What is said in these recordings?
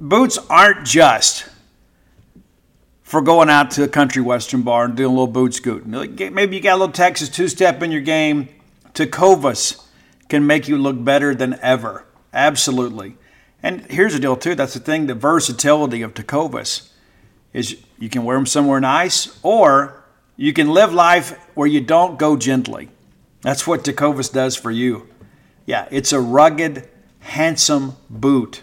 boots aren't just for going out to a country western bar and doing a little boot scooting. Maybe you got a little Texas two step in your game. Tecovas can make you look better than ever. Absolutely. And here's the deal, too. That's the thing the versatility of Tecovas is you can wear them somewhere nice or you can live life where you don't go gently. That's what Tecovas does for you. Yeah, it's a rugged, handsome boot.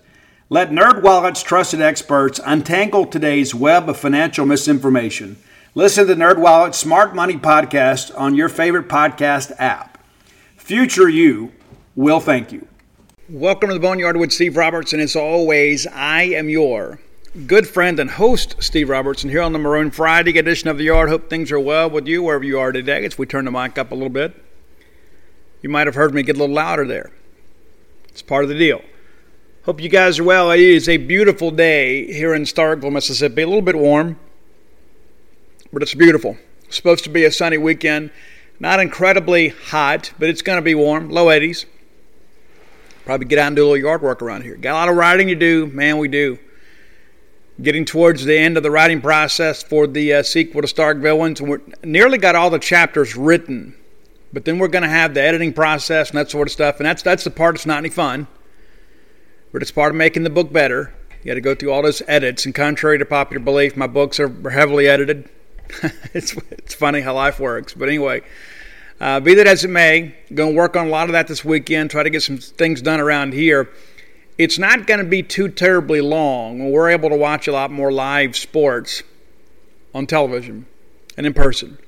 Let NerdWallet's trusted experts untangle today's web of financial misinformation. Listen to NerdWallet's Smart Money podcast on your favorite podcast app. Future you will thank you. Welcome to the Boneyard with Steve Robertson. As always, I am your good friend and host, Steve Robertson, here on the Maroon Friday edition of the Yard. Hope things are well with you wherever you are today. As we turn the mic up a little bit, you might have heard me get a little louder there. It's part of the deal. Hope you guys are well. It is a beautiful day here in Starkville, Mississippi. A little bit warm, but it's beautiful. It's supposed to be a sunny weekend. Not incredibly hot, but it's going to be warm, low 80s. Probably get out and do a little yard work around here. Got a lot of writing to do, man, we do. Getting towards the end of the writing process for the uh, sequel to Stark Villains. We're nearly got all the chapters written, but then we're going to have the editing process and that sort of stuff. And that's, that's the part that's not any fun but it's part of making the book better. You got to go through all those edits, and contrary to popular belief, my books are heavily edited. it's it's funny how life works, but anyway. Uh, be that as it may, going to work on a lot of that this weekend. Try to get some things done around here. It's not going to be too terribly long. We're able to watch a lot more live sports on television and in person.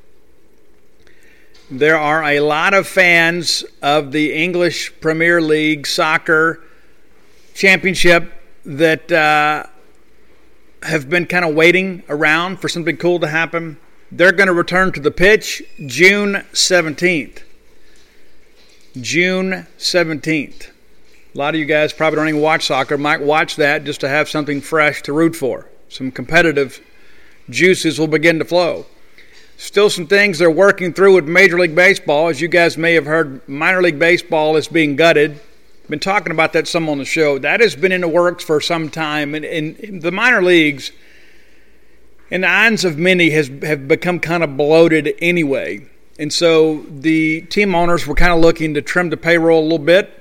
There are a lot of fans of the English Premier League soccer championship that uh, have been kind of waiting around for something cool to happen. They're going to return to the pitch June 17th. June 17th. A lot of you guys probably don't even watch soccer, might watch that just to have something fresh to root for. Some competitive juices will begin to flow. Still, some things they're working through with Major League Baseball. As you guys may have heard, minor league baseball is being gutted been talking about that some on the show. That has been in the works for some time, and, and the minor leagues, in the eyes of many, has have become kind of bloated anyway. And so the team owners were kind of looking to trim the payroll a little bit.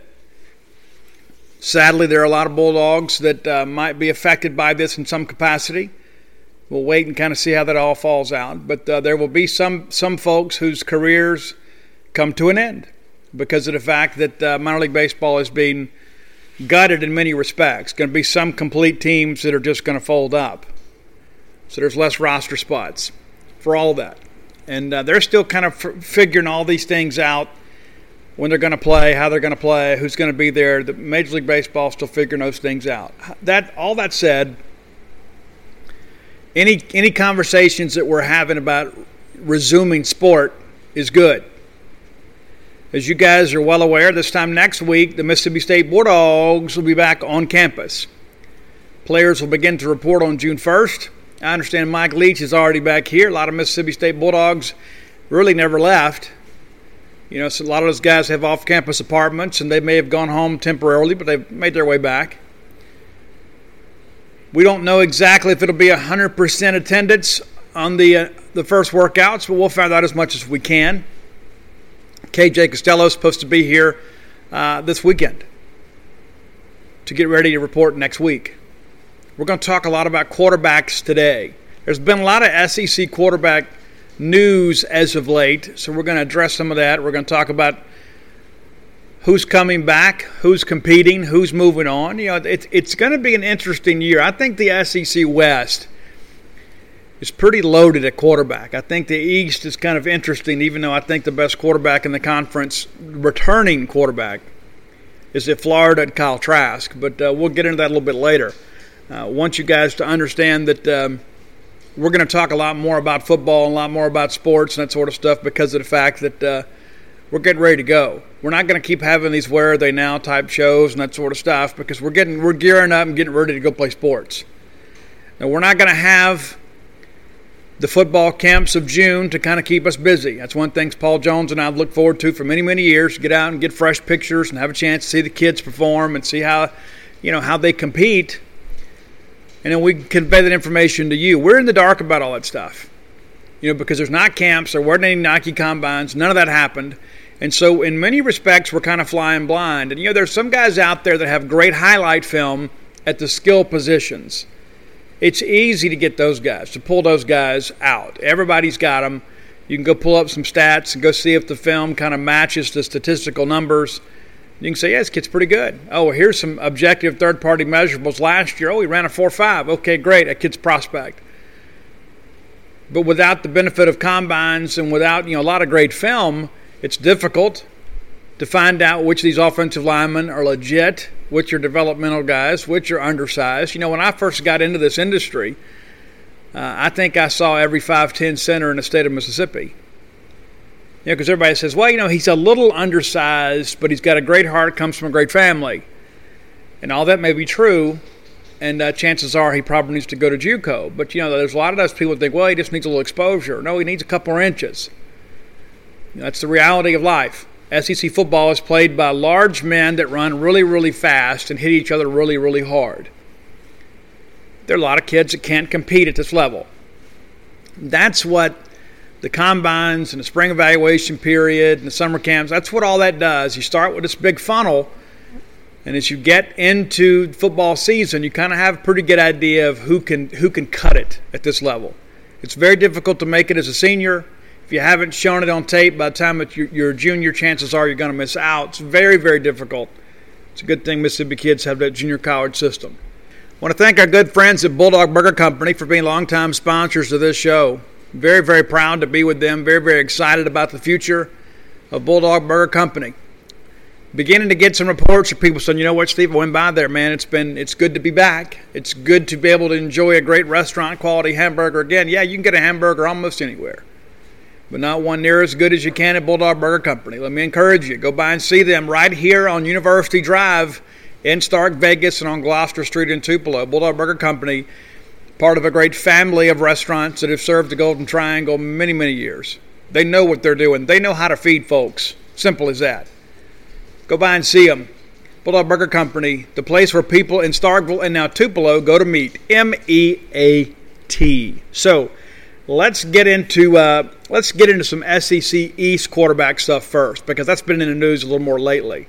Sadly, there are a lot of Bulldogs that uh, might be affected by this in some capacity. We'll wait and kind of see how that all falls out. But uh, there will be some some folks whose careers come to an end because of the fact that uh, minor league baseball is being gutted in many respects. Going to be some complete teams that are just going to fold up. So there's less roster spots for all that. And uh, they're still kind of f- figuring all these things out when they're going to play, how they're going to play, who's going to be there. The Major League Baseball still figuring those things out. That all that said, any any conversations that we're having about resuming sport is good. As you guys are well aware, this time next week, the Mississippi State Bulldogs will be back on campus. Players will begin to report on June 1st. I understand Mike Leach is already back here. A lot of Mississippi State Bulldogs really never left. You know, so a lot of those guys have off campus apartments and they may have gone home temporarily, but they've made their way back. We don't know exactly if it'll be 100% attendance on the, uh, the first workouts, but we'll find out as much as we can. KJ Costello is supposed to be here uh, this weekend to get ready to report next week. We're going to talk a lot about quarterbacks today. There's been a lot of SEC quarterback news as of late, so we're going to address some of that. We're going to talk about who's coming back, who's competing, who's moving on. You know, it's it's going to be an interesting year. I think the SEC West is pretty loaded at quarterback. I think the East is kind of interesting, even though I think the best quarterback in the conference, returning quarterback, is at Florida and Kyle Trask. But uh, we'll get into that a little bit later. Uh, want you guys to understand that um, we're going to talk a lot more about football and a lot more about sports and that sort of stuff because of the fact that uh, we're getting ready to go. We're not going to keep having these where are they now type shows and that sort of stuff because we're getting we're gearing up and getting ready to go play sports. Now we're not going to have the football camps of June to kind of keep us busy. That's one thing Paul Jones and I've looked forward to for many, many years. Get out and get fresh pictures and have a chance to see the kids perform and see how, you know, how they compete. And then we convey that information to you. We're in the dark about all that stuff, you know, because there's not camps, there weren't any Nike combines, none of that happened. And so, in many respects, we're kind of flying blind. And, you know, there's some guys out there that have great highlight film at the skill positions it's easy to get those guys, to pull those guys out. Everybody's got them. You can go pull up some stats and go see if the film kind of matches the statistical numbers. You can say, yeah, this kid's pretty good. Oh, here's some objective third party measurables last year. Oh, he ran a 4 5. Okay, great. That kid's prospect. But without the benefit of combines and without you know a lot of great film, it's difficult to find out which of these offensive linemen are legit which are developmental guys, which are undersized. You know, when I first got into this industry, uh, I think I saw every 5'10 center in the state of Mississippi. You know, because everybody says, well, you know, he's a little undersized, but he's got a great heart, comes from a great family. And all that may be true, and uh, chances are he probably needs to go to JUCO. But, you know, there's a lot of those people think, well, he just needs a little exposure. No, he needs a couple more inches. You know, that's the reality of life. SEC football is played by large men that run really, really fast and hit each other really, really hard. There are a lot of kids that can't compete at this level. That's what the combines and the spring evaluation period and the summer camps, that's what all that does. You start with this big funnel, and as you get into football season, you kind of have a pretty good idea of who can who can cut it at this level. It's very difficult to make it as a senior if you haven't shown it on tape by the time it's your, your junior, chances are you're going to miss out. It's very, very difficult. It's a good thing Mississippi kids have that junior college system. I want to thank our good friends at Bulldog Burger Company for being longtime sponsors of this show. Very, very proud to be with them. Very, very excited about the future of Bulldog Burger Company. Beginning to get some reports of people saying, you know what, Steve, I went by there, man. It's been, it's good to be back. It's good to be able to enjoy a great restaurant quality hamburger again. Yeah, you can get a hamburger almost anywhere but not one near as good as you can at Bulldog Burger Company. Let me encourage you go by and see them right here on University Drive in Stark Vegas and on Gloster Street in Tupelo. Bulldog Burger Company, part of a great family of restaurants that have served the Golden Triangle many, many years. They know what they're doing, they know how to feed folks. Simple as that. Go by and see them. Bulldog Burger Company, the place where people in Starkville and now Tupelo go to meet. M E A T. So, let's get into uh, let's get into some SEC East quarterback stuff first because that's been in the news a little more lately.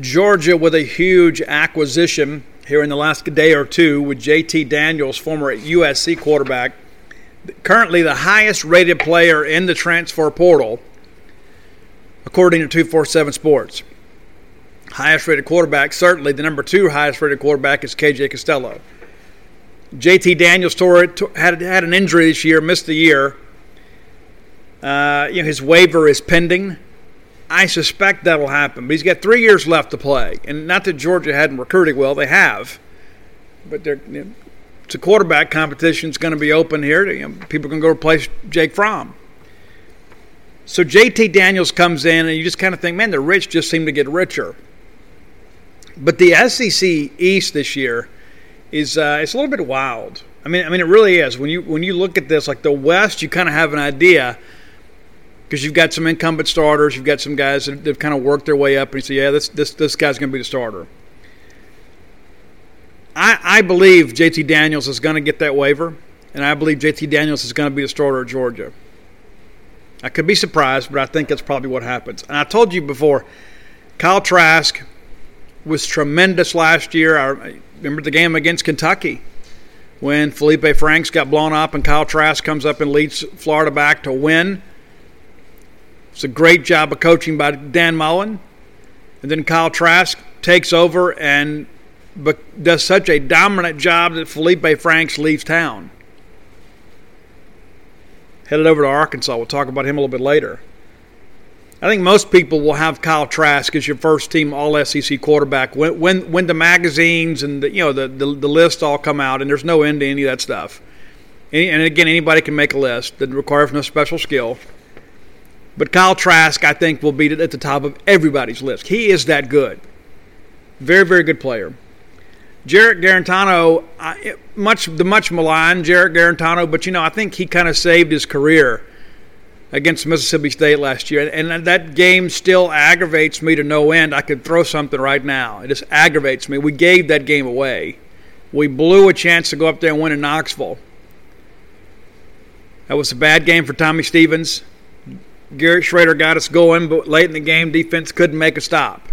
Georgia with a huge acquisition here in the last day or two with JT Daniels, former USC quarterback, currently the highest rated player in the transfer portal, according to 247 Sports. Highest rated quarterback, certainly the number two highest rated quarterback is KJ Costello. JT Daniels tore it, had, had an injury this year, missed the year. Uh, you know, his waiver is pending. I suspect that'll happen. But he's got three years left to play. And not that Georgia hadn't recruited well, they have. But you know, it's a quarterback competition. It's going to be open here. You know, people can go replace Jake Fromm. So JT Daniels comes in, and you just kind of think, man, the rich just seem to get richer. But the SEC East this year is uh, it's a little bit wild. I mean, I mean, it really is. When you when you look at this, like the West, you kind of have an idea because you've got some incumbent starters, you've got some guys that have kind of worked their way up, and you say, yeah, this this this guy's going to be the starter. I, I believe JT Daniels is going to get that waiver, and I believe JT Daniels is going to be the starter at Georgia. I could be surprised, but I think that's probably what happens. And I told you before, Kyle Trask was tremendous last year. I remember the game against Kentucky when Felipe Franks got blown up and Kyle Trask comes up and leads Florida back to win. It's a great job of coaching by Dan Mullen. And then Kyle Trask takes over and does such a dominant job that Felipe Franks leaves town. Headed over to Arkansas. We'll talk about him a little bit later. I think most people will have Kyle Trask as your first team All SEC quarterback when when, when the magazines and the, you know the, the the list all come out and there's no end to any of that stuff. And again, anybody can make a list that requires no special skill. But Kyle Trask, I think, will be at the top of everybody's list. He is that good. Very, very good player. Jarrett Guarantano, much the much maligned Jarrett Guarantano, but you know I think he kind of saved his career against Mississippi State last year, and that game still aggravates me to no end. I could throw something right now; it just aggravates me. We gave that game away. We blew a chance to go up there and win in Knoxville. That was a bad game for Tommy Stevens. Garrett Shrader got us going, but late in the game, defense couldn't make a stop.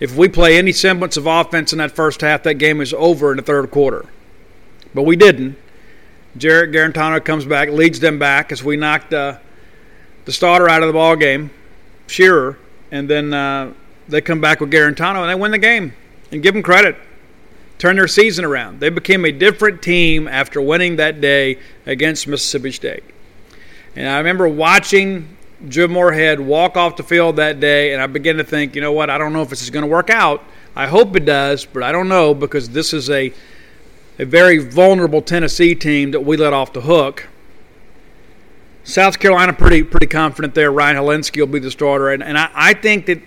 If we play any semblance of offense in that first half, that game is over in the third quarter. But we didn't. Jarrett Guarantano comes back, leads them back as we knocked uh, the starter out of the ball game, Shearer, and then uh, they come back with Guarantano and they win the game. And give them credit, turn their season around. They became a different team after winning that day against Mississippi State. And I remember watching Jim Moorhead walk off the field that day, and I began to think, you know what? I don't know if this is going to work out. I hope it does, but I don't know because this is a a very vulnerable Tennessee team that we let off the hook. South Carolina pretty pretty confident there. Ryan Hilinski will be the starter, and, and I, I think that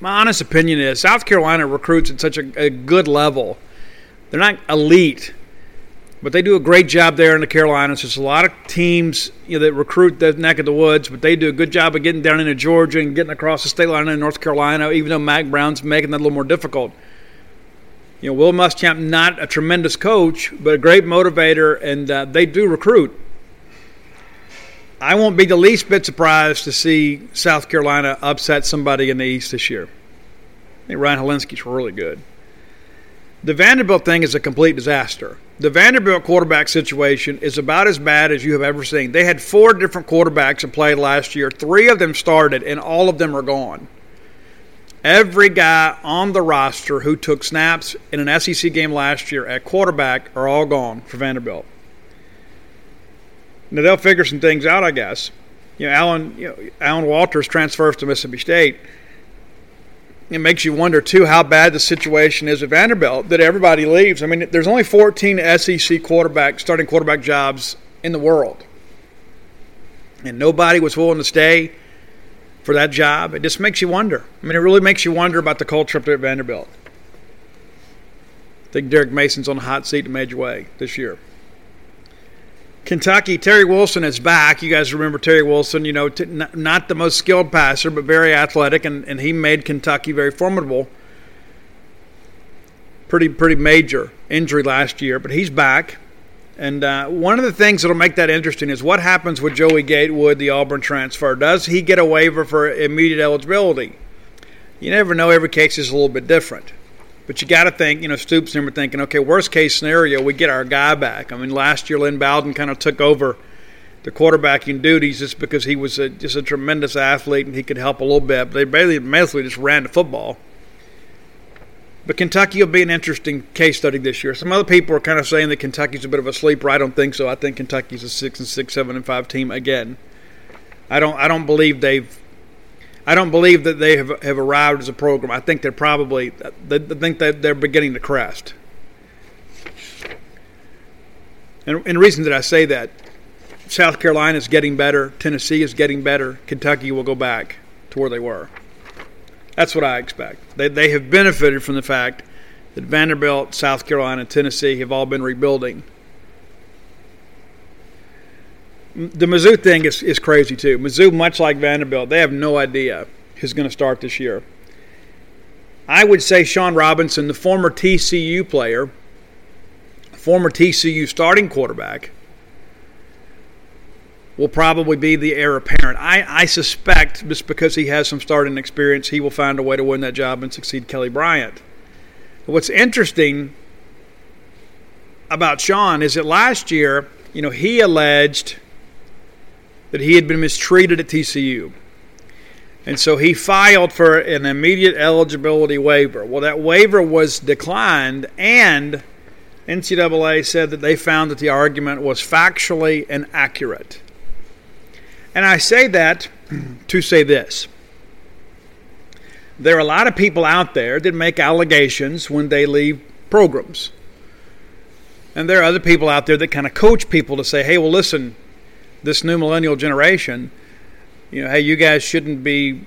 my honest opinion is South Carolina recruits at such a, a good level. They're not elite, but they do a great job there in the Carolinas. There's a lot of teams you know, that recruit that neck of the woods, but they do a good job of getting down into Georgia and getting across the state line in North Carolina, even though Mack Brown's making that a little more difficult. You know, Will Muschamp, not a tremendous coach, but a great motivator, and uh, they do recruit. I won't be the least bit surprised to see South Carolina upset somebody in the East this year. I think Ryan Hilinski's really good. The Vanderbilt thing is a complete disaster. The Vanderbilt quarterback situation is about as bad as you have ever seen. They had four different quarterbacks in play last year. Three of them started, and all of them are gone. Every guy on the roster who took snaps in an SEC game last year at quarterback are all gone for Vanderbilt. Now they'll figure some things out, I guess. You know, Alan, you know, Alan Walters transfers to Mississippi State it makes you wonder too how bad the situation is at Vanderbilt that everybody leaves. I mean, there's only 14 SEC quarterback starting quarterback jobs in the world, and nobody was willing to stay for that job. It just makes you wonder. I mean, it really makes you wonder about the culture up there at Vanderbilt. I think Derek Mason's on the hot seat in a major way this year. Kentucky, Terry Wilson is back. You guys remember Terry Wilson, you know, not the most skilled passer, but very athletic, and, and he made Kentucky very formidable. Pretty, pretty major injury last year, but he's back. And uh, one of the things that'll make that interesting is what happens with Joey Gatewood, the Auburn transfer. Does he get a waiver for immediate eligibility? you never know. Every case is a little bit different. But you got to think, you know, Stoops and we're thinking, okay, worst case scenario, we get our guy back. I mean, last year Lynn Bowden kind of took over the quarterbacking duties just because he was a, just a tremendous athlete and he could help a little bit. But they basically, basically just ran the football. But Kentucky will be an interesting case study this year. Some other people are kind of saying that Kentucky's a bit of a sleeper. I don't think so. I think Kentucky's a six and six, seven and five team again. I don't. I don't believe they've. I don't believe that they have have arrived as a program. I think they're probably. They think that they're beginning to crest. And, and the reason that I say that, South Carolina is getting better. Tennessee is getting better. Kentucky will go back to where they were. That's what I expect. They, they have benefited from the fact that Vanderbilt, South Carolina, Tennessee have all been rebuilding. The Mizzou thing is, is crazy too. Mizzou, much like Vanderbilt, they have no idea who's going to start this year. I would say Sean Robinson, the former TCU player, former TCU starting quarterback, will probably be the heir apparent. I, I suspect just because he has some starting experience, he will find a way to win that job and succeed Kelly Bryant. But what's interesting about Sean is that last year, you know, he alleged that he had been mistreated at TCU. And so he filed for an immediate eligibility waiver. Well, that waiver was declined, and NCAA said that they found that the argument was factually inaccurate. And I say that to say this. There are a lot of people out there that make allegations when they leave programs. And there are other people out there that kind of coach people to say, hey, well, listen, this new millennial generation, you know, hey, you guys shouldn't be,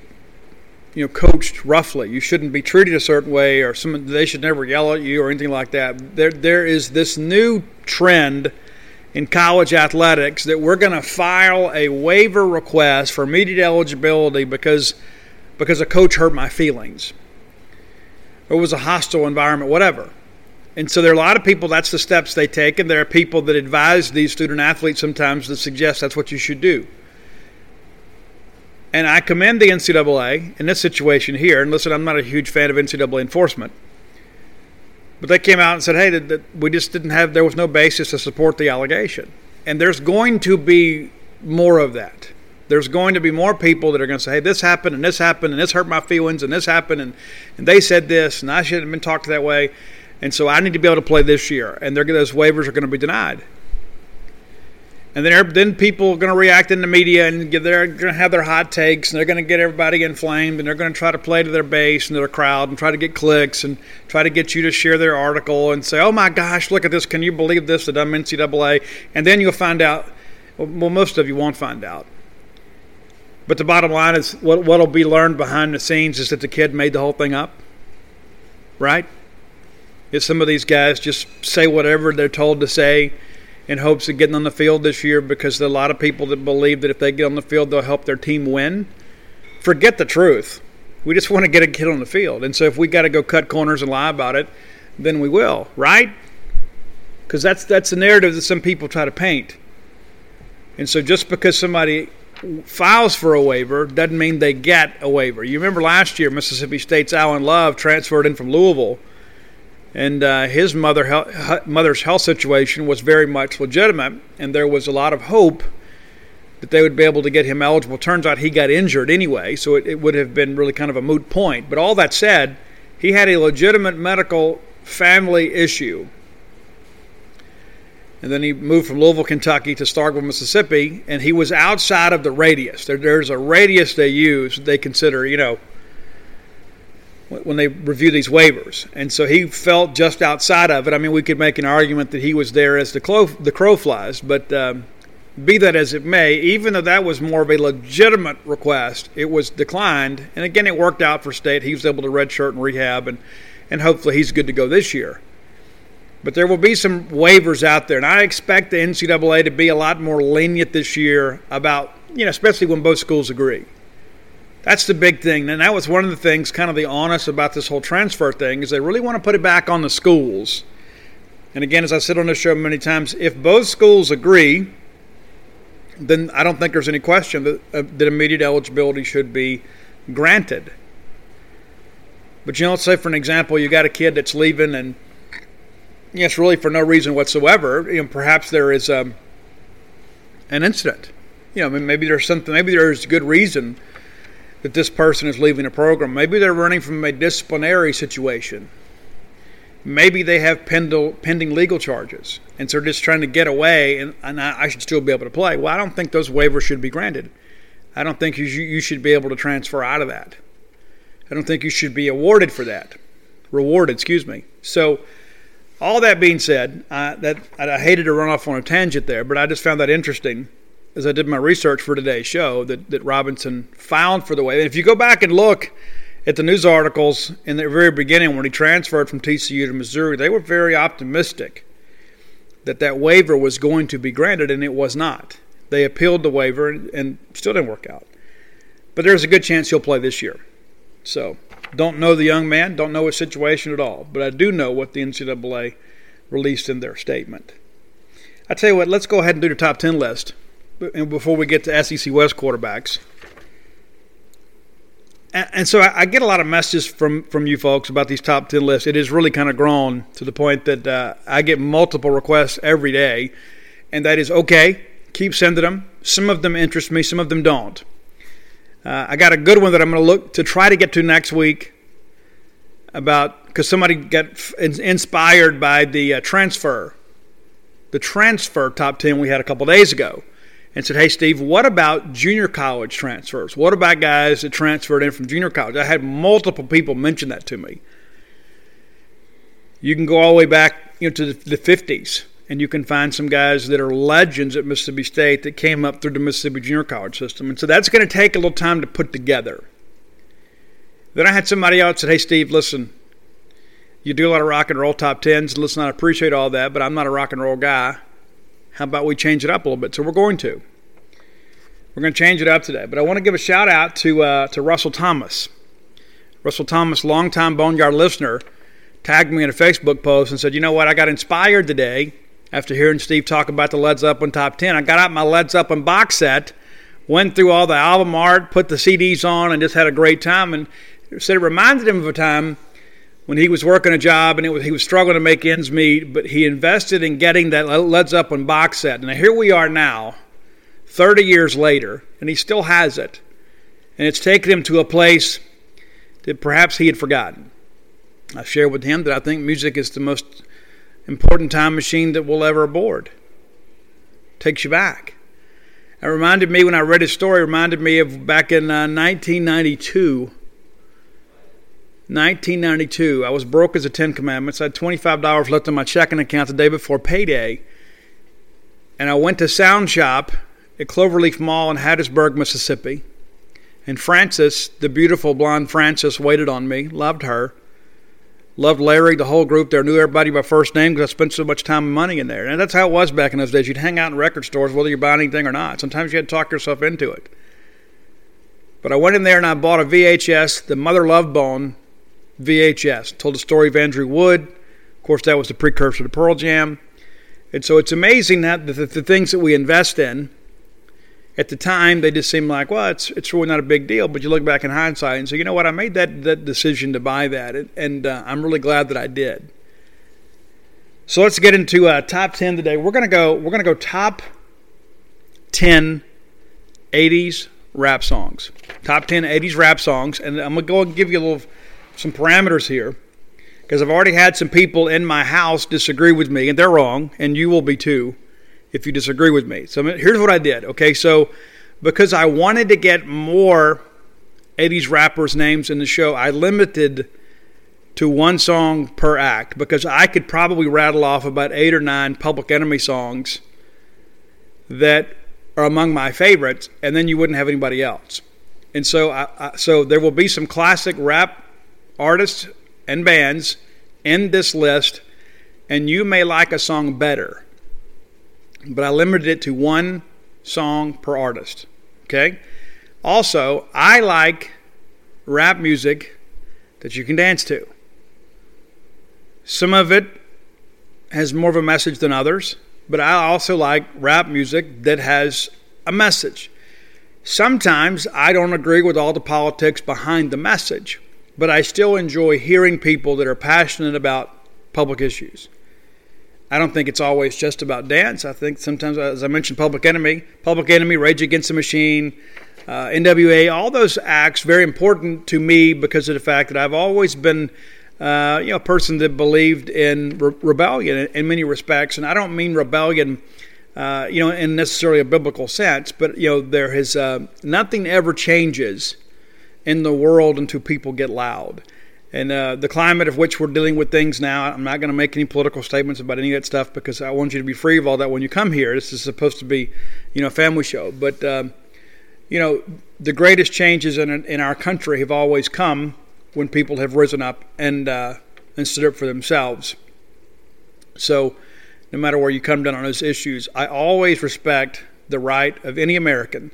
you know, coached roughly. You shouldn't be treated a certain way, or some they should never yell at you or anything like that. There, there is this new trend in college athletics that we're going to file a waiver request for immediate eligibility because because a coach hurt my feelings. It was a hostile environment, whatever. And so there are a lot of people, that's the steps they take, and there are people that advise these student athletes sometimes that suggest that's what you should do. And I commend the NCAA in this situation here. And listen, I'm not a huge fan of NCAA enforcement. But they came out and said, hey, that, that we just didn't have, there was no basis to support the allegation. And there's going to be more of that. There's going to be more people that are going to say, hey, this happened and this happened and this hurt my feelings and this happened and, and they said this and I shouldn't have been talked that way. And so I need to be able to play this year. And those waivers are going to be denied. And then, then people are going to react in the media and they're going to have their hot takes and they're going to get everybody inflamed and they're going to try to play to their base and their crowd and try to get clicks and try to get you to share their article and say, oh my gosh, look at this. Can you believe this? The dumb NCAA. And then you'll find out. Well, most of you won't find out. But the bottom line is what will be learned behind the scenes is that the kid made the whole thing up. Right? If some of these guys just say whatever they're told to say in hopes of getting on the field this year because there are a lot of people that believe that if they get on the field, they'll help their team win. Forget the truth. We just want to get a kid on the field. And so if we got to go cut corners and lie about it, then we will, right? Because that's, that's the narrative that some people try to paint. And so just because somebody files for a waiver doesn't mean they get a waiver. You remember last year, Mississippi State's Alan Love transferred in from Louisville and uh, his mother mother's health situation was very much legitimate, and there was a lot of hope that they would be able to get him eligible. Turns out he got injured anyway, so it, it would have been really kind of a moot point. But all that said, he had a legitimate medical family issue. And then he moved from Louisville, Kentucky to Starkville, Mississippi, and he was outside of the radius. There, there's a radius they use, they consider, you know, when they review these waivers. And so he felt just outside of it. I mean, we could make an argument that he was there as the crow, the crow flies, but um, be that as it may, even though that was more of a legitimate request, it was declined. And again, it worked out for State. He was able to redshirt and rehab, and, and hopefully he's good to go this year. But there will be some waivers out there, and I expect the NCAA to be a lot more lenient this year about, you know, especially when both schools agree. That's the big thing. And that was one of the things, kind of the honest about this whole transfer thing, is they really want to put it back on the schools. And again, as I said on this show many times, if both schools agree, then I don't think there's any question that, uh, that immediate eligibility should be granted. But you know, let's say for an example, you got a kid that's leaving, and yes, really for no reason whatsoever. You know, perhaps there is um, an incident. You know, maybe there's something. Maybe there's good reason that this person is leaving a program. Maybe they're running from a disciplinary situation. Maybe they have pending legal charges, and so they're just trying to get away, and, and I should still be able to play. Well, I don't think those waivers should be granted. I don't think you, you should be able to transfer out of that. I don't think you should be awarded for that. Rewarded, excuse me. So, all that being said, uh, that I hated to run off on a tangent there, but I just found that interesting as I did my research for today's show that, that Robinson found for the waiver. And if you go back and look at the news articles in the very beginning when he transferred from TCU to Missouri, they were very optimistic that that waiver was going to be granted, and it was not. They appealed the waiver and, and still didn't work out. But there's a good chance he'll play this year. So, don't know the young man, don't know his situation at all, but I do know what the NCAA released in their statement. I tell you what, let's go ahead and do the top 10 list before we get to SEC West quarterbacks. And, so I, get a lot of messages from, from you folks about these top 10 lists. It has really kind of grown to the point that uh, I get multiple requests every day, and that is okay, keep sending them. Some of them interest me, some of them don't. Uh, I got a good one that I'm going to look to try to get to next week about because somebody got inspired by the uh, transfer, the transfer top 10 we had a couple days ago and said, Hey, Steve, what about junior college transfers? What about guys that transferred in from junior college? I had multiple people mention that to me. You can go all the way back you know, to the 50s, and you can find some guys that are legends at Mississippi State that came up through the Mississippi junior college system. And so that's going to take a little time to put together. Then I had somebody else said, Hey, Steve, listen, you do a lot of rock and roll top tens. Listen, I appreciate all that, but I'm not a rock and roll guy. How about we change it up a little bit? So we're going to. We're going to change it up today. But I want to give a shout out to, uh, to Russell Thomas. Russell Thomas, longtime Boneyard listener, tagged me in a Facebook post and said, You know what? I got inspired today after hearing Steve talk about the Led Zeppelin top 10. I got out my Led Zeppelin box set, went through all the album art, put the CDs on, and just had a great time. And said it reminded him of a time when he was working a job and was, he was struggling to make ends meet, but he invested in getting that Led Zeppelin box set. And here we are now, 30 years later, and he still has it. And it's taken him to a place that perhaps he had forgotten. I shared with him that I think music is the most important time machine that we'll ever board. Takes you back. It reminded me when I read his story, reminded me of back in uh, 1992 1992. I was broke as a Ten Commandments. I had $25 left in my checking account the day before payday. And I went to Sound Shop at Cloverleaf Mall in Hattiesburg, Mississippi. And Frances, the beautiful blonde Frances, waited on me. Loved her. Loved Larry, the whole group there. Knew everybody by first name because I spent so much time and money in there. And that's how it was back in those days. You'd hang out in record stores whether you're buying anything or not. Sometimes you had to talk yourself into it. But I went in there and I bought a VHS, the Mother Love Bone VHS. Told the story of Andrew Wood. Of course, that was the precursor to Pearl Jam. And so it's amazing that the, the, things that we invest in, at the time, they just seem like, well, it's, it's really not a big deal. But you look back in hindsight and say, you know what, I made that, that decision to buy that. And, and uh, I'm really glad that I did. So let's get into uh, top 10 today. We're going to go, we're going to go top 10 80s rap songs. Top 10 80s rap songs. And I'm going to go and give you a little some parameters here because I've already had some people in my house disagree with me, and they're wrong, and you will be too if you disagree with me. So here's what I did. Okay, so because I wanted to get more 80s rappers' names in the show, I limited to one song per act because I could probably rattle off about eight or nine Public Enemy songs that are among my favorites, and then you wouldn't have anybody else. And so, I, I, so there will be some classic rap artists and bands in this list, and you may like a song better. But I limited it to one song per artist. Okay? Also, I like rap music that you can dance to. Some of it has more of a message than others, but I also like rap music that has a message. Sometimes I don't agree with all the politics behind the message. But I still enjoy hearing people that are passionate about public issues. I don't think it's always just about dance. I think sometimes, as I mentioned, Public Enemy, Public Enemy, Rage Against the Machine, uh, NWA, all those acts very important to me because of the fact that I've always been, uh, you know, a person that believed in re- rebellion in, in, many respects, and I don't mean rebellion, uh, you know, in necessarily a biblical sense, but you know, there has uh, nothing ever changes in the world until people get loud. And uh, the climate of which we're dealing with things now, I'm not going to make any political statements about any of that stuff because I want you to be free of all that when you come here. This is supposed to be, you know, a family show. But um, you know, the greatest changes in, in our country have always come when people have risen up and, uh, and stood up for themselves. So, no matter where you come down on those issues, I always respect the right of any American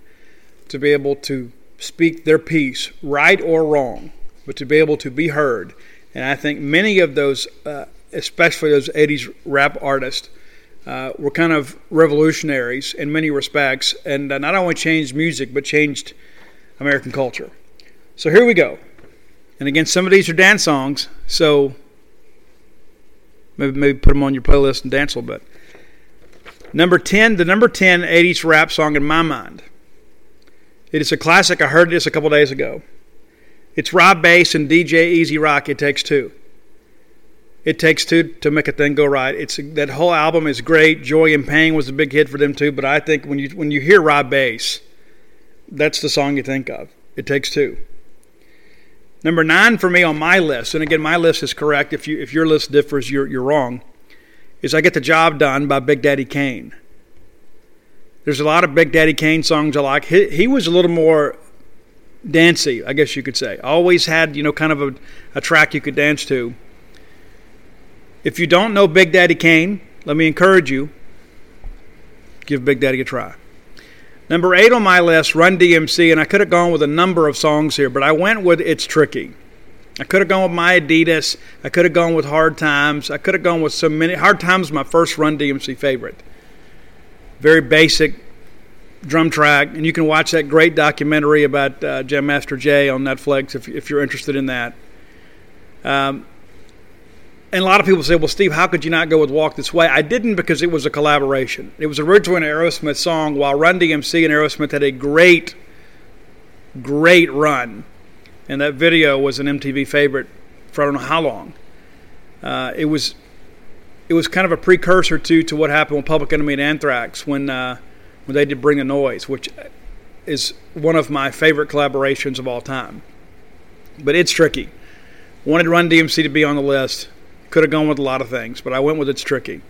to be able to speak their piece, right or wrong, but to be able to be heard. And I think many of those, uh, especially those 80s rap artists, uh, were kind of revolutionaries in many respects and uh, not only changed music but changed American culture. So here we go. And again, some of these are dance songs, so maybe maybe put them on your playlist and dance a little bit. Number 10, the number 10 80s rap song in my mind. It is a classic. I heard this a couple days ago. It's Rob Base and DJ E-Z Rock. It takes two. It Takes Two to make a thing go right. It's that whole album is great. Joy and Pain was a big hit for them too. But I think when you when you hear Rob Base, that's the song you think of. It Takes Two. Number nine for me on my list, and again my list is correct. If you if your list differs, you're you're wrong. Is I Get the Job Done by Big Daddy Kane. There's a lot of Big Daddy Kane songs I like. He, he was a little more dancey, I guess you could say. Always had you know kind of a, a track you could dance to. If you don't know Big Daddy Kane, let me encourage you give Big Daddy a try. Number eight on my list, Run DMC, and I could have gone with a number of songs here, but I went with It's Tricky. I could have gone with My Adidas. I could have gone with Hard Times. I could have gone with so many. Hard Times my first Run DMC favorite. Very basic drum track, and you can watch that great documentary about uh, Jam Master Jay on Netflix if, if you're interested in that. Um, and a lot of people say, well, Steve, how could you not go with Walk This Way? I didn't because it was a collaboration. It was originally an Aerosmith song, while Run DMC and Aerosmith had a great, great run. And that video was an MTV favorite for I don't know how long. Uh, it was it was kind of a precursor to to what happened with Public Enemy and Anthrax when uh, when they did Bring the Noise, which is one of my favorite collaborations of all time. But it's tricky. Wanted Run DMC to be on the list could have gone with a lot of things, but I went with It's Tricky.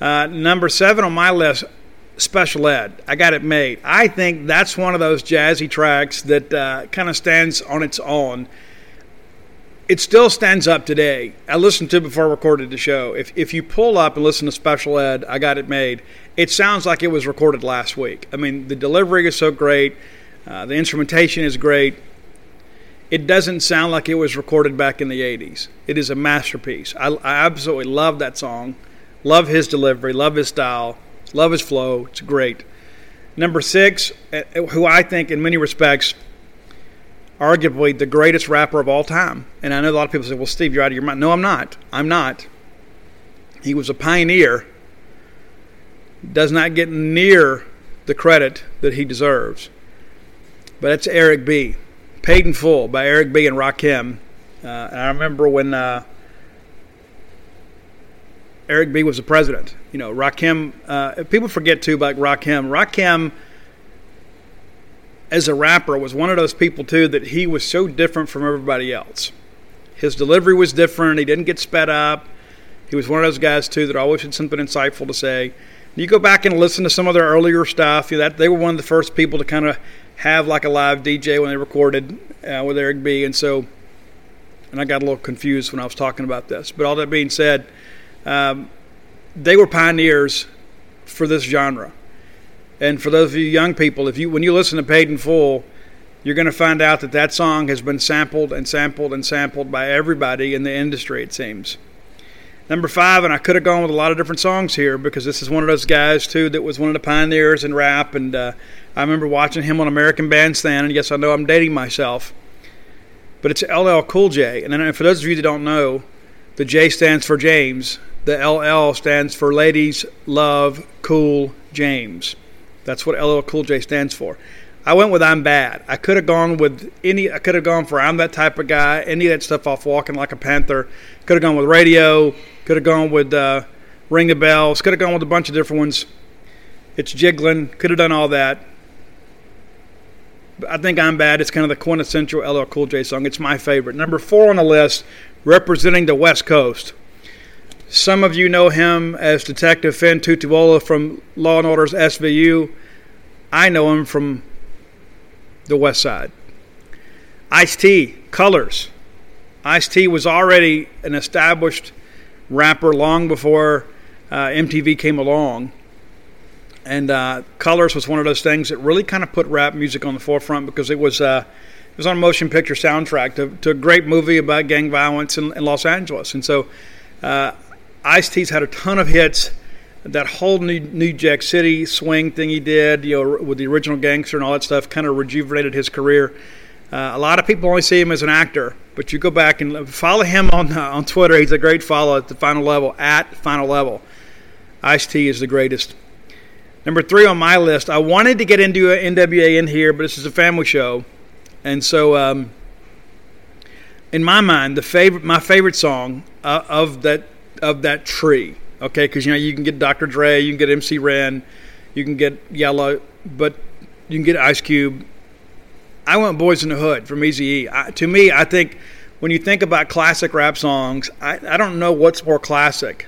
Uh, number seven on my list, Special Ed. I got it made. I think that's one of those jazzy tracks that uh, kind of stands on its own. It still stands up today. I listened to it before I recorded the show. If, if you pull up and listen to Special Ed, I got it made, it sounds like it was recorded last week. I mean, the delivery is so great, uh, the instrumentation is great it doesn't sound like it was recorded back in the 80s. It is a masterpiece. I, I, absolutely love that song. Love his delivery, love his style, love his flow. It's great. Number six, uh, who I think in many respects, arguably the greatest rapper of all time. And I know a lot of people say, well, Steve, you're out of your mind. No, I'm not. I'm not. He was a pioneer, does not get near the credit that he deserves. But it's Eric B. Paid in Full by Eric B. and Rakim. Uh, and I remember when uh, Eric B. was the president. You know, Rakim, uh, people forget too about Rakim. Rakim, as a rapper, was one of those people too that he was so different from everybody else. His delivery was different. He didn't get sped up. He was one of those guys too that always had something insightful to say. You go back and listen to some of their earlier stuff. You know, that they were one of the first people to kind of have like a live DJ when they recorded uh, with Eric B. And so, and I got a little confused when I was talking about this. But all that being said, um, they were pioneers for this genre. And for those of you young people, if you when you listen to Paid in Full, you're going to find out that that song has been sampled and sampled and sampled by everybody in the industry. It seems. Number five, and I could have gone with a lot of different songs here because this is one of those guys too that was one of the pioneers in rap, and uh, I remember watching him on American Bandstand. And yes, I know I'm dating myself, but it's LL Cool J. And for those of you that don't know, the J stands for James. The LL stands for Ladies Love Cool James. That's what LL Cool J stands for. I went with I'm Bad. I could have gone with any. I could have gone for I'm that type of guy. Any of that stuff off Walking Like a Panther. Could have gone with Radio. Could have gone with uh, Ring the Bells. Could have gone with a bunch of different ones. It's jiggling. Could have done all that. But I think I'm Bad. It's kind of the quintessential LL Cool J song. It's my favorite. Number four on the list, representing the West Coast. Some of you know him as Detective Finn Tutuola from Law and Order's SVU. I know him from the West Side. Ice T, Colors. Ice T was already an established rapper long before uh, MTV came along. And uh, Colors was one of those things that really kind of put rap music on the forefront because it was uh, it was on a motion picture soundtrack to, to a great movie about gang violence in, in Los Angeles. And so uh, Ice T's had a ton of hits. That whole New, New Jack City swing thing he did, you know, with the original gangster and all that stuff, kind of rejuvenated his career. Uh, a lot of people only see him as an actor, but you go back and follow him on uh, on Twitter. He's a great follow at the final level. At final level, Ice T is the greatest. Number three on my list, I wanted to get into NWA in here, but this is a family show, and so um, in my mind, the favorite, my favorite song uh, of that of that tree, okay, because you know you can get Dr. Dre, you can get MC Ren, you can get Yella, but you can get Ice Cube. I want Boys in the Hood from Easy. To me, I think when you think about classic rap songs, I, I don't know what's more classic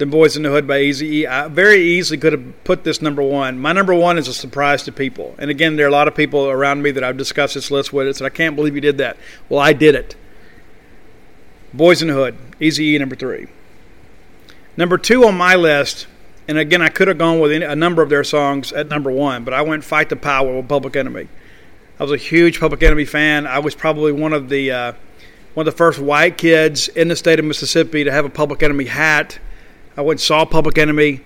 than Boys in the Hood by Easy I very easily could have put this number one. My number one is a surprise to people. And again, there are a lot of people around me that I've discussed this list with. It It's, I can't believe you did that. Well, I did it. Boys in the Hood, Easy number three. Number two on my list, and again, I could have gone with a number of their songs at number one, but I went Fight the Power with Public Enemy. I was a huge Public Enemy fan. I was probably one of the uh, one of the first white kids in the state of Mississippi to have a Public Enemy hat I went saw Public Enemy.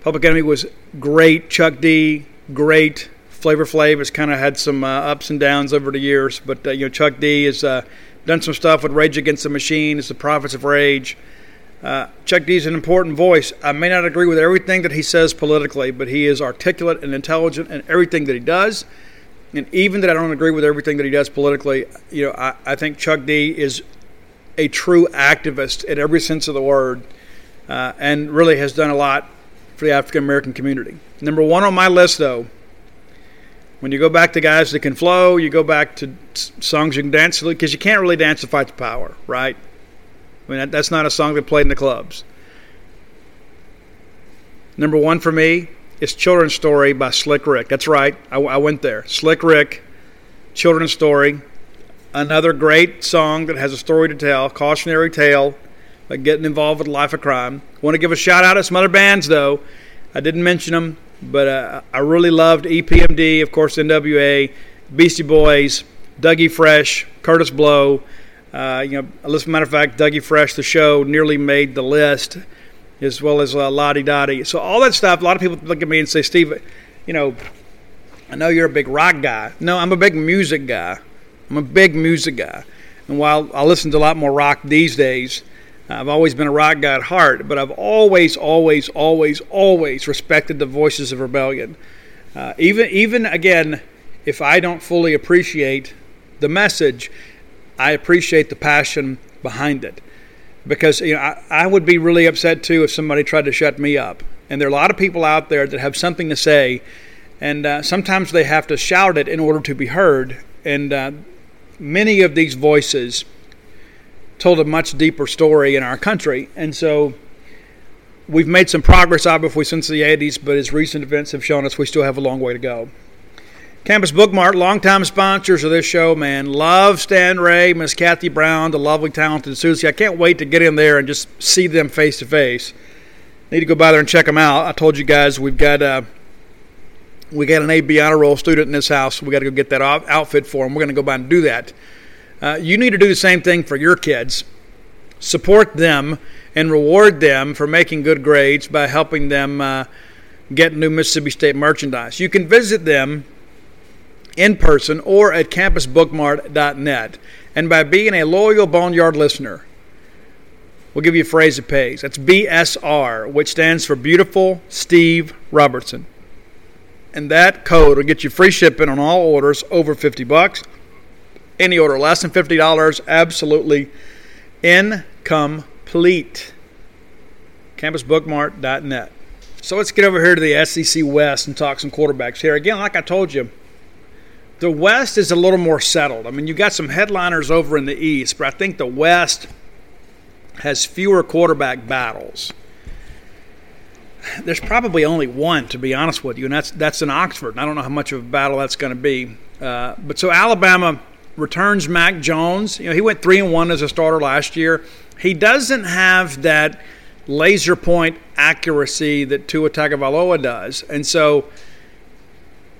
Public Enemy was great. Chuck D, great. Flavor Flav has kind of had some uh, ups and downs over the years, but uh, you know Chuck D has uh, done some stuff with Rage Against the Machine. It's the Prophets of Rage. Uh, Chuck D is an important voice. I may not agree with everything that he says politically, but he is articulate and intelligent in everything that he does. And even that I don't agree with everything that he does politically, you know, I, I think Chuck D is a true activist in every sense of the word uh, and really has done a lot for the African American community. Number one on my list, though, when you go back to guys that can flow, you go back to songs you can dance to, because you can't really dance to fight the power, right? I mean, that, that's not a song that played in the clubs. Number one for me is Children's Story by Slick Rick. That's right, I, I went there. Slick Rick, Children's Story. Another great song that has a story to tell, cautionary tale but getting involved with Life of Crime. Want to give a shout out to some other bands, though. I didn't mention them, but uh, I really loved EPMD, of course, NWA, Beastie Boys, Dougie Fresh, Kurtis Blow. Uh, you know, as a matter of fact, Dougie Fresh, the show, nearly made the list, as well as uh, La Di Da Di. So all that stuff. A lot of people look at me and say, "Steve, you know, I know you're a big rock guy. No, I'm a big music guy. I'm a big music guy. And while I listen to a lot more rock these days, I've always been a rock guy at heart, but I've always, always, always, always respected the voices of rebellion. Uh, even, even again, if I don't fully appreciate the message, I appreciate the passion behind it. Because you know, I, I would be really upset too if somebody tried to shut me up. And there are a lot of people out there that have something to say, and uh, sometimes they have to shout it in order to be heard. And uh, many of these voices told a much deeper story in our country. And so we've made some progress, obviously, since the 80s, but as recent events have shown us, we still have a long way to go. Campus Bookmart, longtime sponsors of this show, man. Love Stan Ray, Miss Kathy Brown, the lovely, talented Susie. I can't wait to get in there and just see them face to face. Need to go by there and check them out. I told you guys we've got uh, we got an AB honor roll student in this house. We got to go get that outfit for him. We're going to go by and do that. Uh, you need to do the same thing for your kids. Support them and reward them for making good grades by helping them uh, get new Mississippi State merchandise. You can visit them in person or at campusbookmart.net. And by being a loyal Boneyard listener, we'll give you a phrase that pays. That's BSR, which stands for Beautiful Steve Robertson. And that code will get you free shipping on all orders over 50 bucks. Any order less than $50, absolutely incomplete. CampusBookmart.net. So let's get over here to the SEC West and talk some quarterbacks here. Again, like I told you, the West is a little more settled. I mean, you got some headliners over in the East, but I think the West has fewer quarterback battles. There's probably only one, to be honest with you, and that's that's in Oxford. I don't know how much of a battle that's going to be. Uh, but so Alabama returns Mac Jones. You know, he went three and one as a starter last year. He doesn't have that laser point accuracy that Tua Tagovailoa does, and so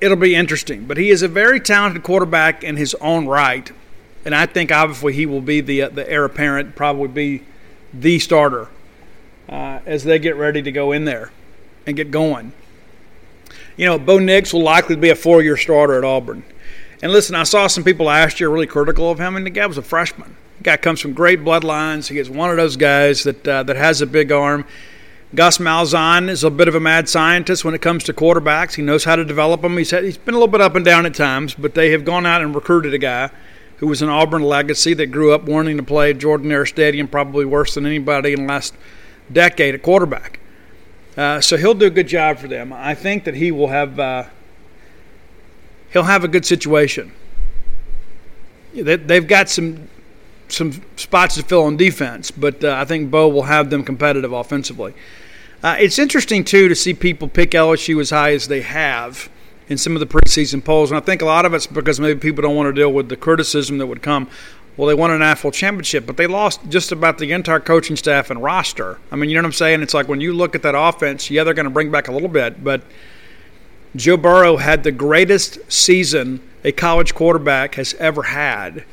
it'll be interesting. But he is a very talented quarterback in his own right, and I think obviously he will be the uh, the heir apparent, probably be the starter uh, as they get ready to go in there and get going. You know, Bo Nix will likely be a four-year starter at Auburn. And listen, I saw some people last year really critical of him, and the guy was a freshman. The guy comes from great bloodlines. He is one of those guys that uh, that has a big arm. Gus Malzahn is a bit of a mad scientist when it comes to quarterbacks. He knows how to develop them. He's, had, he's been a little bit up and down at times, but they have gone out and recruited a guy who was an Auburn legacy that grew up wanting to play Jordan-Hare Stadium probably worse than anybody in the last decade at quarterback. Uh, so he'll do a good job for them. I think that he will have uh, he'll have a good situation. They've got some some spots to fill on defense, but uh, I think Bo will have them competitive offensively. Uh, it's interesting too to see people pick LSU as high as they have in some of the preseason polls, and I think a lot of it's because maybe people don't want to deal with the criticism that would come. Well, they won an national championship, but they lost just about the entire coaching staff and roster. I mean, you know what I'm saying? It's like when you look at that offense, yeah, they're going to bring back a little bit, but Joe Burrow had the greatest season a college quarterback has ever had.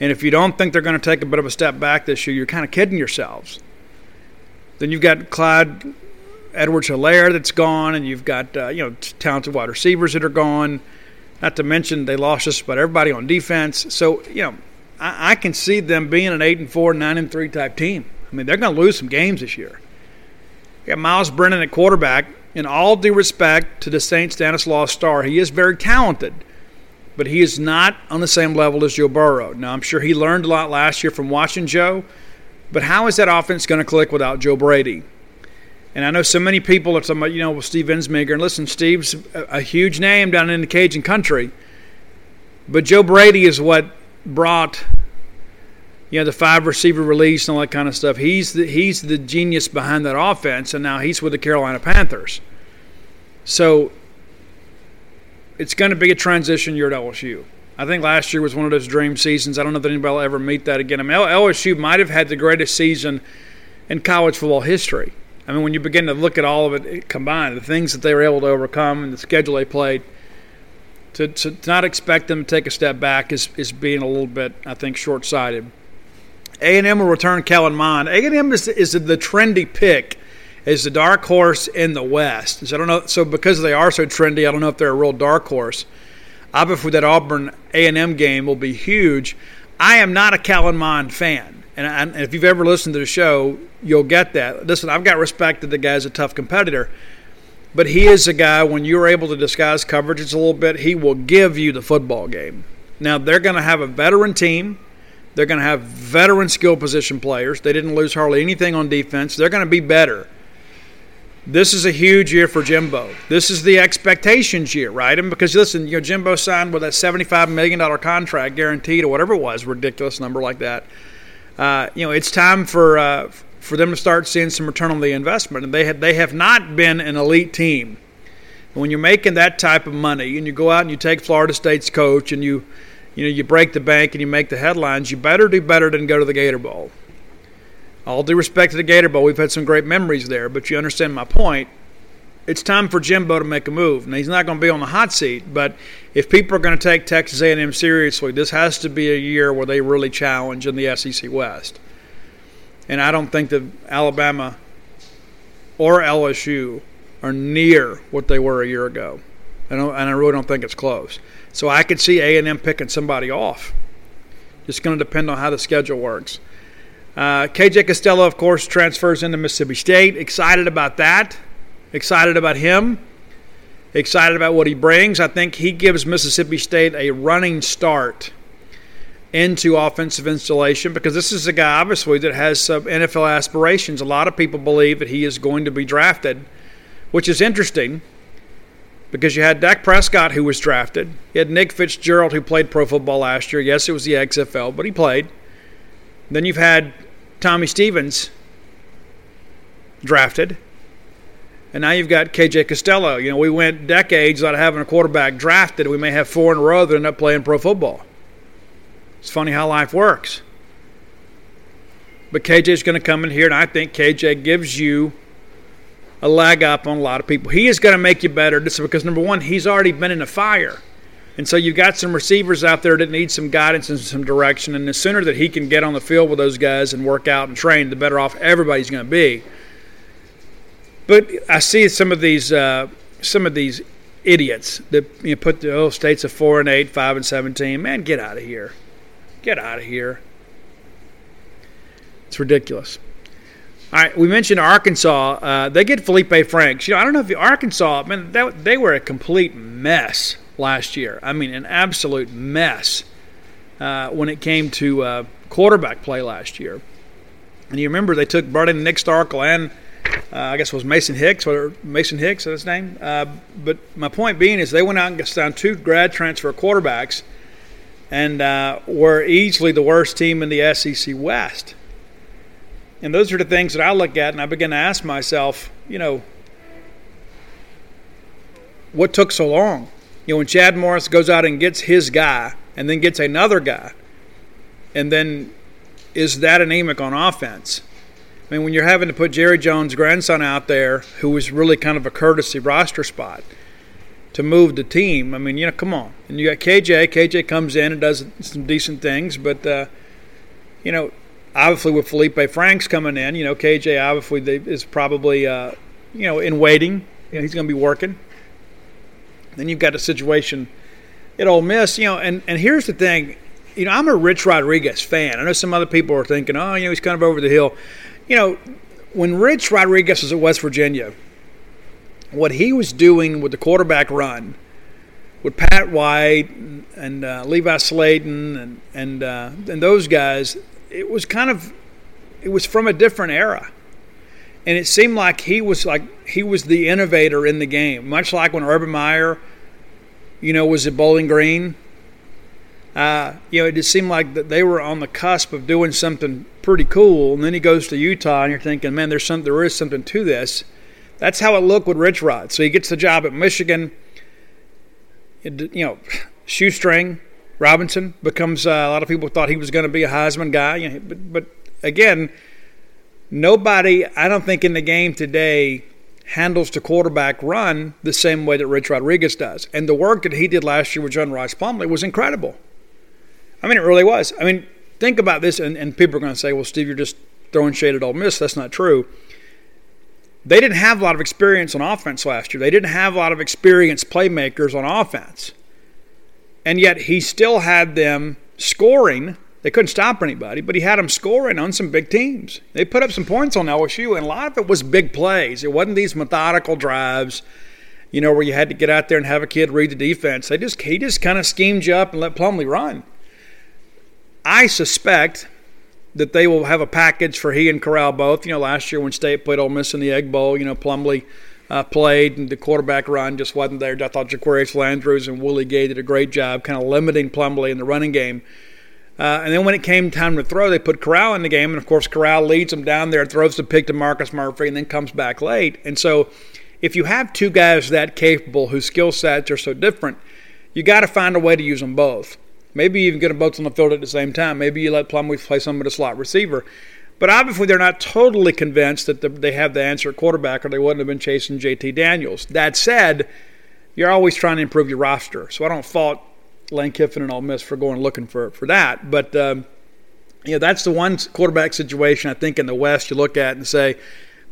And if you don't think they're going to take a bit of a step back this year, you're kind of kidding yourselves. Then you've got Clyde Edwards Helaire that's gone, and you've got uh, you know talented wide receivers that are gone. Not to mention they lost just about everybody on defense. So you know I, I can see them being an eight and four, nine and three type team. I mean they're going to lose some games this year. You got Myles Brennan at quarterback. In all due respect to the St. Stanislaus star, he is very talented, but he is not on the same level as Joe Burrow. Now I'm sure he learned a lot last year from watching Joe, but how is that offense going to click without Joe Brady? And I know so many people are talking about, you know, with Steve Ensminger. And listen, Steve's a, a huge name down in the Cajun country. But Joe Brady is what brought, you know, the five receiver release and all that kind of stuff. He's the, he's the genius behind that offense. And now he's with the Carolina Panthers. So it's going to be a transition year at LSU. I think last year was one of those dream seasons. I don't know that anybody will ever meet that again. I mean, LSU might have had the greatest season in college football history. I mean, when you begin to look at all of it combined, the things that they were able to overcome and the schedule they played, to, to not expect them to take a step back is, is being a little bit, I think, short sighted. A&M will return Kellen Mond. A&M is, is the trendy pick is the dark horse in the West. So I don't know. So because they are so trendy, I don't know if they're a real dark horse. Obviously, that Auburn A&M game will be huge. I am not a Kellen Mond fan. And, I, and if you've ever listened to the show, you'll get that. Listen, I've got respect that the guy's a tough competitor, but he is a guy when you're able to disguise coverages a little bit, he will give you the football game. Now they're going to have a veteran team. They're going to have veteran skill position players. They didn't lose hardly anything on defense. They're going to be better. This is a huge year for Jimbo. This is the expectations year, right? And because listen, you know, Jimbo signed with that seventy-five million dollar contract guaranteed or whatever it was, ridiculous number like that uh, you know, it's time for uh, for them to start seeing some return on the investment. And they have they have not been an elite team. when you're making that type of money, and you go out and you take Florida State's coach, and you you know you break the bank and you make the headlines, you better do better than go to the Gator Bowl. All due respect to the Gator Bowl, we've had some great memories there, but you understand my point it's time for Jimbo to make a move. Now he's not going to be on the hot seat, but if people are going to take Texas A&M seriously, this has to be a year where they really challenge in the SEC West. And I don't think that Alabama or LSU are near what they were a year ago. and I really don't think it's close. So I could see A and M picking somebody off. It's going to depend on how the schedule works. Uh, KJ Costello, of course, transfers into Mississippi State. Excited about that. Excited about him. Excited about what he brings. I think he gives Mississippi State a running start into offensive installation because this is a guy, obviously, that has some NFL aspirations. A lot of people believe that he is going to be drafted, which is interesting because you had Dak Prescott, who was drafted. You had Nick Fitzgerald, who played pro football last year. Yes, it was the XFL, but he played. Then you've had Tommy Stevens drafted. And now you've got KJ Costello. You know, we went decades without having a quarterback drafted. We may have four in a row that end up playing pro football. It's funny how life works. But KJ is going to come in here, and I think KJ gives you a leg up on a lot of people. He is going to make you better just because, number one, he's already been in the fire. And so you've got some receivers out there that need some guidance and some direction. And the sooner that he can get on the field with those guys and work out and train, the better off everybody's going to be. But I see some of these uh, some of these idiots that you know, put the oh states of four and eight, five and seventeen. Man, get out of here! Get out of here! It's ridiculous. All right, we mentioned Arkansas. Uh, they get Felipe Franks. You know, I don't know if Arkansas, man, that, they were a complete mess last year. I mean, an absolute mess uh, when it came to uh, quarterback play last year. And you remember they took brought in Nick Starkel and uh, I guess it was Mason Hicks or Mason Hicks, is his name. Uh, but my point being is they went out and got down two grad transfer quarterbacks, and uh, were easily the worst team in the SEC West. And those are the things that I look at, and I begin to ask myself, you know, what took so long? You know, when Chad Morris goes out and gets his guy, and then gets another guy, and then is that anemic on offense? I mean, when you're having to put Jerry Jones' grandson out there, who was really kind of a courtesy roster spot, to move the team, I mean, you know, come on. And you got KJ. KJ comes in and does some decent things, but, uh, you know, obviously with Felipe Franks coming in, you know, KJ obviously is probably, uh, you know, in waiting. You know, he's going to be working. Then you've got a situation at Ole Miss, you know, and, and here's the thing. You know, I'm a Rich Rodriguez fan. I know some other people are thinking, oh, you know, he's kind of over the hill you know, when Rich Rodriguez was at West Virginia, what he was doing with the quarterback run, with Pat White and uh, Levi Slaton and and uh, and those guys, it was kind of it was from a different era, and it seemed like he was like he was the innovator in the game, much like when Urban Meyer, you know, was at Bowling Green uh, you know, it just seemed like that they were on the cusp of doing something pretty cool. And then he goes to Utah, and you're thinking, man, there's some, there is something to this. That's how it looked with Rich Rod. So he gets the job at Michigan. It, you know, shoestring Robinson becomes. Uh, a lot of people thought he was going to be a Heisman guy, you know, but, but again, nobody, I don't think, in the game today handles the quarterback run the same way that Rich Rodriguez does. And the work that he did last year with John Rhys Plumlee was incredible. I mean, it really was. I mean, think about this, and, and people are going to say, well, Steve, you're just throwing shade at Ole Miss. That's not true. They didn't have a lot of experience on offense last year. They didn't have a lot of experienced playmakers on offense. And yet he still had them scoring. They couldn't stop anybody, but he had them scoring on some big teams. They put up some points on LSU, and a lot of it was big plays. It wasn't these methodical drives, you know, where you had to get out there and have a kid read the defense. They just he just kind of schemed you up and let Plumlee run. I suspect that they will have a package for he and Corral both. You know, last year when State played Ole Miss in the Egg Bowl, you know, Plumlee uh, played and the quarterback run just wasn't there. I thought Jaquarius Landrews and Willie Gay did a great job kind of limiting Plumlee in the running game. Uh, and then when it came time to throw, they put Corral in the game, and of course Corral leads them down there, throws the pick to Marcus Murphy, and then comes back late. And so, if you have two guys that capable, whose skill sets are so different, you got to find a way to use them both. Maybe even get them both on the field at the same time. Maybe you let Plumlee play some of the slot receiver. But obviously, they're not totally convinced that the, they have the answer at quarterback, or they wouldn't have been chasing JT Daniels. That said, you're always trying to improve your roster. So I don't fault Lane Kiffin and Ole Miss for going looking for for that. But um, you know, that's the one quarterback situation I think in the West you look at and say,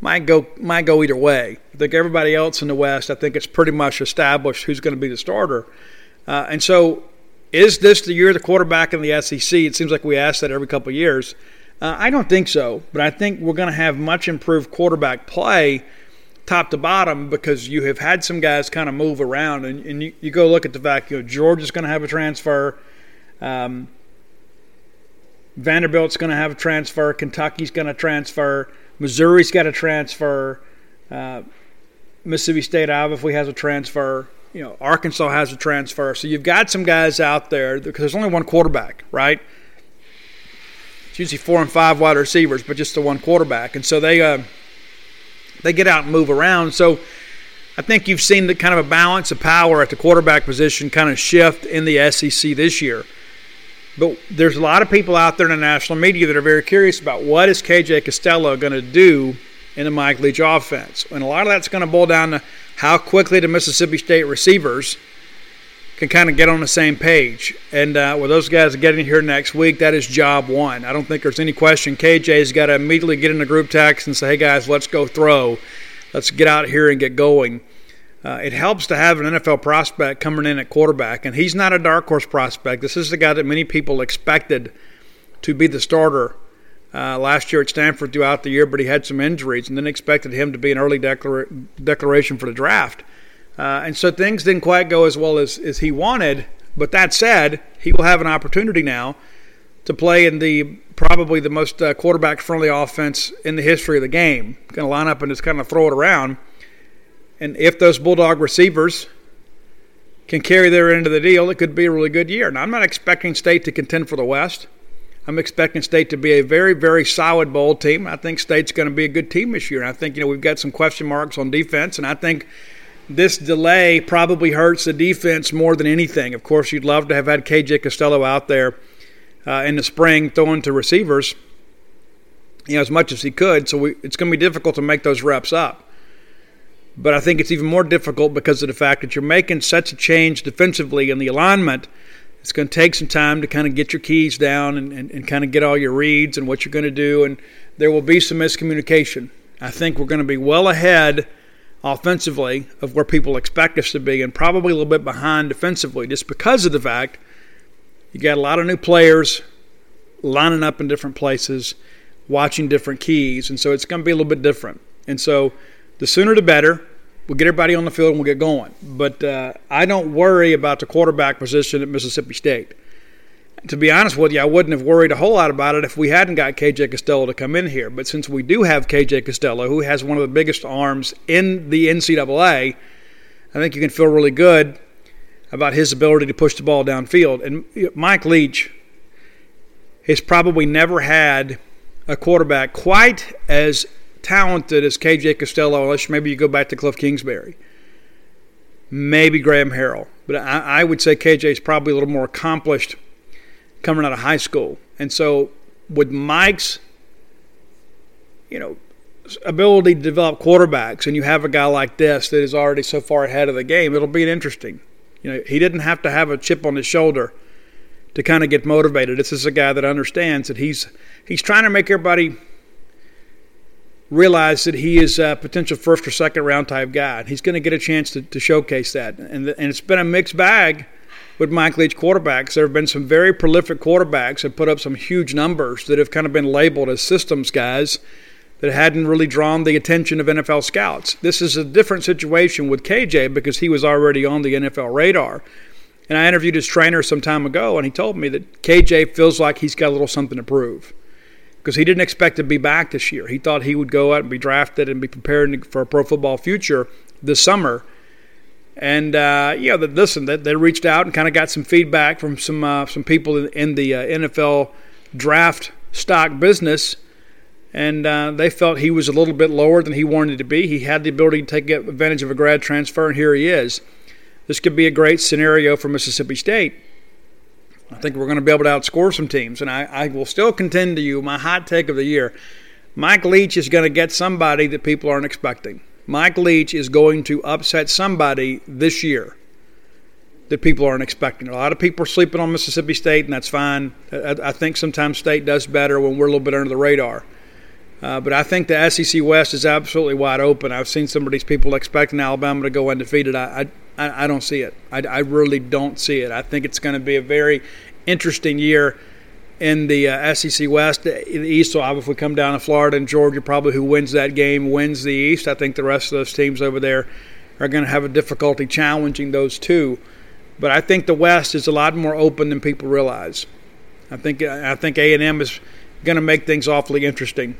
might go might go either way. I think everybody else in the West, I think it's pretty much established who's going to be the starter. Uh, and so, is this the year the quarterback in the SEC? It seems like we ask that every couple of years. Uh, I don't think so, but I think we're going to have much improved quarterback play top to bottom because you have had some guys kind of move around. And, and you, you, go look at the fact, you know, Georgia's going to have a transfer. Um, Vanderbilt's going to have a transfer. Kentucky's going to transfer. Missouri's got a transfer. Uh, Mississippi State obviously has a transfer. You know, Arkansas has a transfer. So you've got some guys out there because there's only one quarterback, right? It's usually four and five wide receivers, but just the one quarterback. And so they uh, they get out and move around. So I think you've seen the kind of a balance of power at the quarterback position kind of shift in the SEC this year. But there's a lot of people out there in the national media that are very curious about what is KJ Costello going to do in the Mike Leach offense. And a lot of that's going to boil down to how quickly the Mississippi State receivers can kind of get on the same page. And uh, with those guys getting here next week, that is job one. I don't think there's any question. KJ's got to immediately get in the group text and say, hey, guys, let's go throw. Let's get out here and get going. Uh, it helps to have an NFL prospect coming in at quarterback, and he's not a dark horse prospect. This is the guy that many people expected to be the starter uh, last year at Stanford throughout the year, but he had some injuries, and then expected him to be an early declara- declaration for the draft. Uh, and so things didn't quite go as well as, as he wanted. But that said, he will have an opportunity now to play in the probably the most uh, quarterback friendly offense in the history of the game. Going to line up and just kind of throw it around. And if those Bulldog receivers can carry their end of the deal, it could be a really good year. Now, I'm not expecting State to contend for the West. I'm expecting State to be a very, very solid bowl team. I think State's going to be a good team this year. And I think, you know, we've got some question marks on defense, and I think this delay probably hurts the defense more than anything. Of course, you'd love to have had KJ Costello out there uh, in the spring throwing to receivers, you know, as much as he could. So we, it's going to be difficult to make those reps up. But I think it's even more difficult because of the fact that you're making such a change defensively in the alignment. It's going to take some time to kind of get your keys down and, and, and kind of get all your reads and what you're going to do. And there will be some miscommunication. I think we're going to be well ahead offensively of where people expect us to be and probably a little bit behind defensively just because of the fact you got a lot of new players lining up in different places, watching different keys. And so it's going to be a little bit different. And so the sooner the better. We'll get everybody on the field and we'll get going. But uh, I don't worry about the quarterback position at Mississippi State. To be honest with you, I wouldn't have worried a whole lot about it if we hadn't got KJ Costello to come in here. But since we do have KJ Costello, who has one of the biggest arms in the NCAA, I think you can feel really good about his ability to push the ball downfield. And Mike Leach has probably never had a quarterback quite as talented as KJ Costello, unless maybe you go back to Kliff Kingsbury. Maybe Graham Harrell. But I, I would say KJ is probably a little more accomplished coming out of high school. And so with Mike's, you know, ability to develop quarterbacks, and you have a guy like this that is already so far ahead of the game, it'll be interesting. You know, he didn't have to have a chip on his shoulder to kind of get motivated. This is a guy that understands that he's he's trying to make everybody realize that he is a potential first or second round type guy. He's going to get a chance to, to showcase that. And, and it's been a mixed bag with Mike Leach quarterbacks. There have been some very prolific quarterbacks that put up some huge numbers that have kind of been labeled as systems guys that hadn't really drawn the attention of NFL scouts. This is a different situation with KJ because he was already on the NFL radar. And I interviewed his trainer some time ago, and he told me that KJ feels like he's got a little something to prove because he didn't expect to be back this year. He thought he would go out and be drafted and be prepared for a pro football future this summer. And uh, yeah, listen, they, they reached out and kind of got some feedback from some uh, some people in, in the uh, NFL draft stock business, and uh, they felt he was a little bit lower than he wanted to be. He had the ability to take advantage of a grad transfer, and here he is. This could be a great scenario for Mississippi State. I think we're going to be able to outscore some teams. And I, I will still contend to you my hot take of the year Mike Leach is going to get somebody that people aren't expecting. Mike Leach is going to upset somebody this year that people aren't expecting. A lot of people are sleeping on Mississippi State, and that's fine. I, I think sometimes State does better when we're a little bit under the radar. Uh, but I think the SEC West is absolutely wide open. I've seen some of these people expecting Alabama to go undefeated. I, I, I don't see it. I, I really don't see it. I think it's going to be a very interesting year in the uh, SEC West. The East will obviously come down to Florida and Georgia, probably who wins that game wins the East. I think the rest of those teams over there are going to have a difficulty challenging those two. But I think the West is a lot more open than people realize. I think I think A and M is going to make things awfully interesting.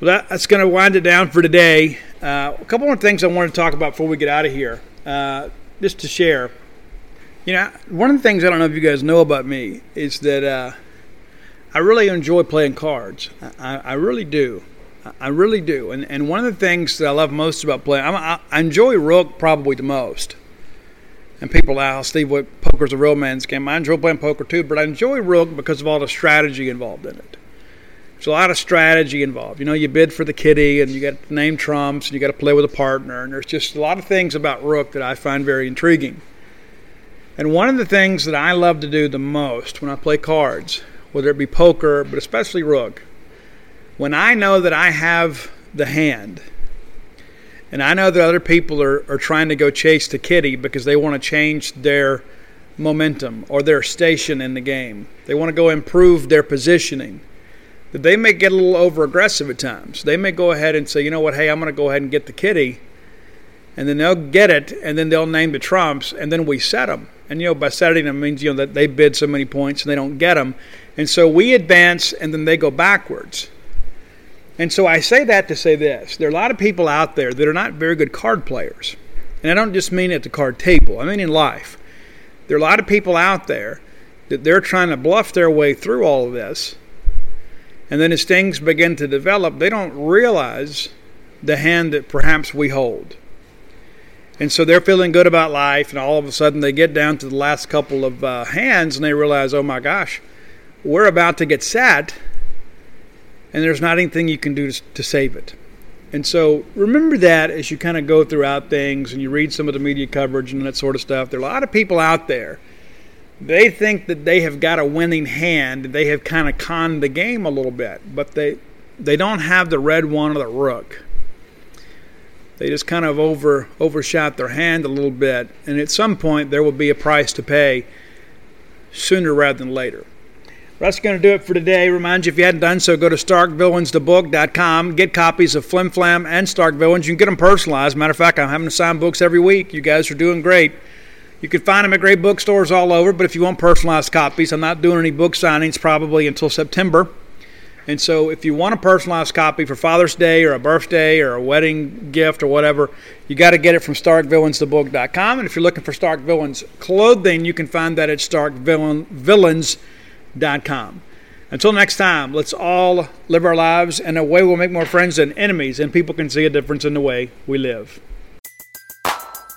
Well, that, that's going to wind it down for today. Uh, a couple more things I want to talk about before we get out of here, uh, just to share. You know, one of the things I don't know if you guys know about me is that uh, I really enjoy playing cards. I, I, really do. I really do. And, and one of the things that I love most about playing, I, I enjoy Rook probably the most. And people ask, Steve, what poker's a real man's game? I enjoy playing poker too, but I enjoy Rook because of all the strategy involved in it. There's a lot of strategy involved. You know, you bid for the kitty and you got to name trumps and you got to play with a partner. And there's just a lot of things about Rook that I find very intriguing. And one of the things that I love to do the most when I play cards, whether it be poker, but especially Rook, when I know that I have the hand and I know that other people are, are trying to go chase the kitty because they want to change their momentum or their station in the game, they want to go improve their positioning that they may get a little over aggressive at times. They may go ahead and say, you know what, hey, I'm going to go ahead and get the kitty. And then they'll get it, and then they'll name the trumps, and then we set them. And, you know, by setting them means, you know, that they bid so many points and they don't get them. And so we advance, and then they go backwards. And so I say that to say this there are a lot of people out there that are not very good card players. And I don't just mean at the card table, I mean in life. There are a lot of people out there that they're trying to bluff their way through all of this and then as things begin to develop, they don't realize the hand that perhaps we hold. And so they're feeling good about life, and all of a sudden they get down to the last couple of uh, hands and they realize, oh my gosh, we're about to get set, and there's not anything you can do to, to save it. And so remember that as you kind of go throughout things and you read some of the media coverage and that sort of stuff. There are a lot of people out there they think that they have got a winning hand. They have kind of conned the game a little bit, but they they don't have the red one or the rook. They just kind of over overshot their hand a little bit, and at some point there will be a price to pay sooner rather than later. That's going to do it for today. Remind you, if you hadn't done so, go to StarkVillains.book.com. Get copies of Flim Flam and Stark Villains. You can get them personalized. Matter of fact, I'm having to sign books every week. You guys are doing great. You can find them at great bookstores all over, but if you want personalized copies, I'm not doing any book signings probably until September. And so, if you want a personalized copy for Father's Day or a birthday or a wedding gift or whatever, you got to get it from StarkVillains.book.com. And if you're looking for Stark Villains clothing, you can find that at StarkVillains.com. Until next time, let's all live our lives in a way we'll make more friends than enemies, and people can see a difference in the way we live.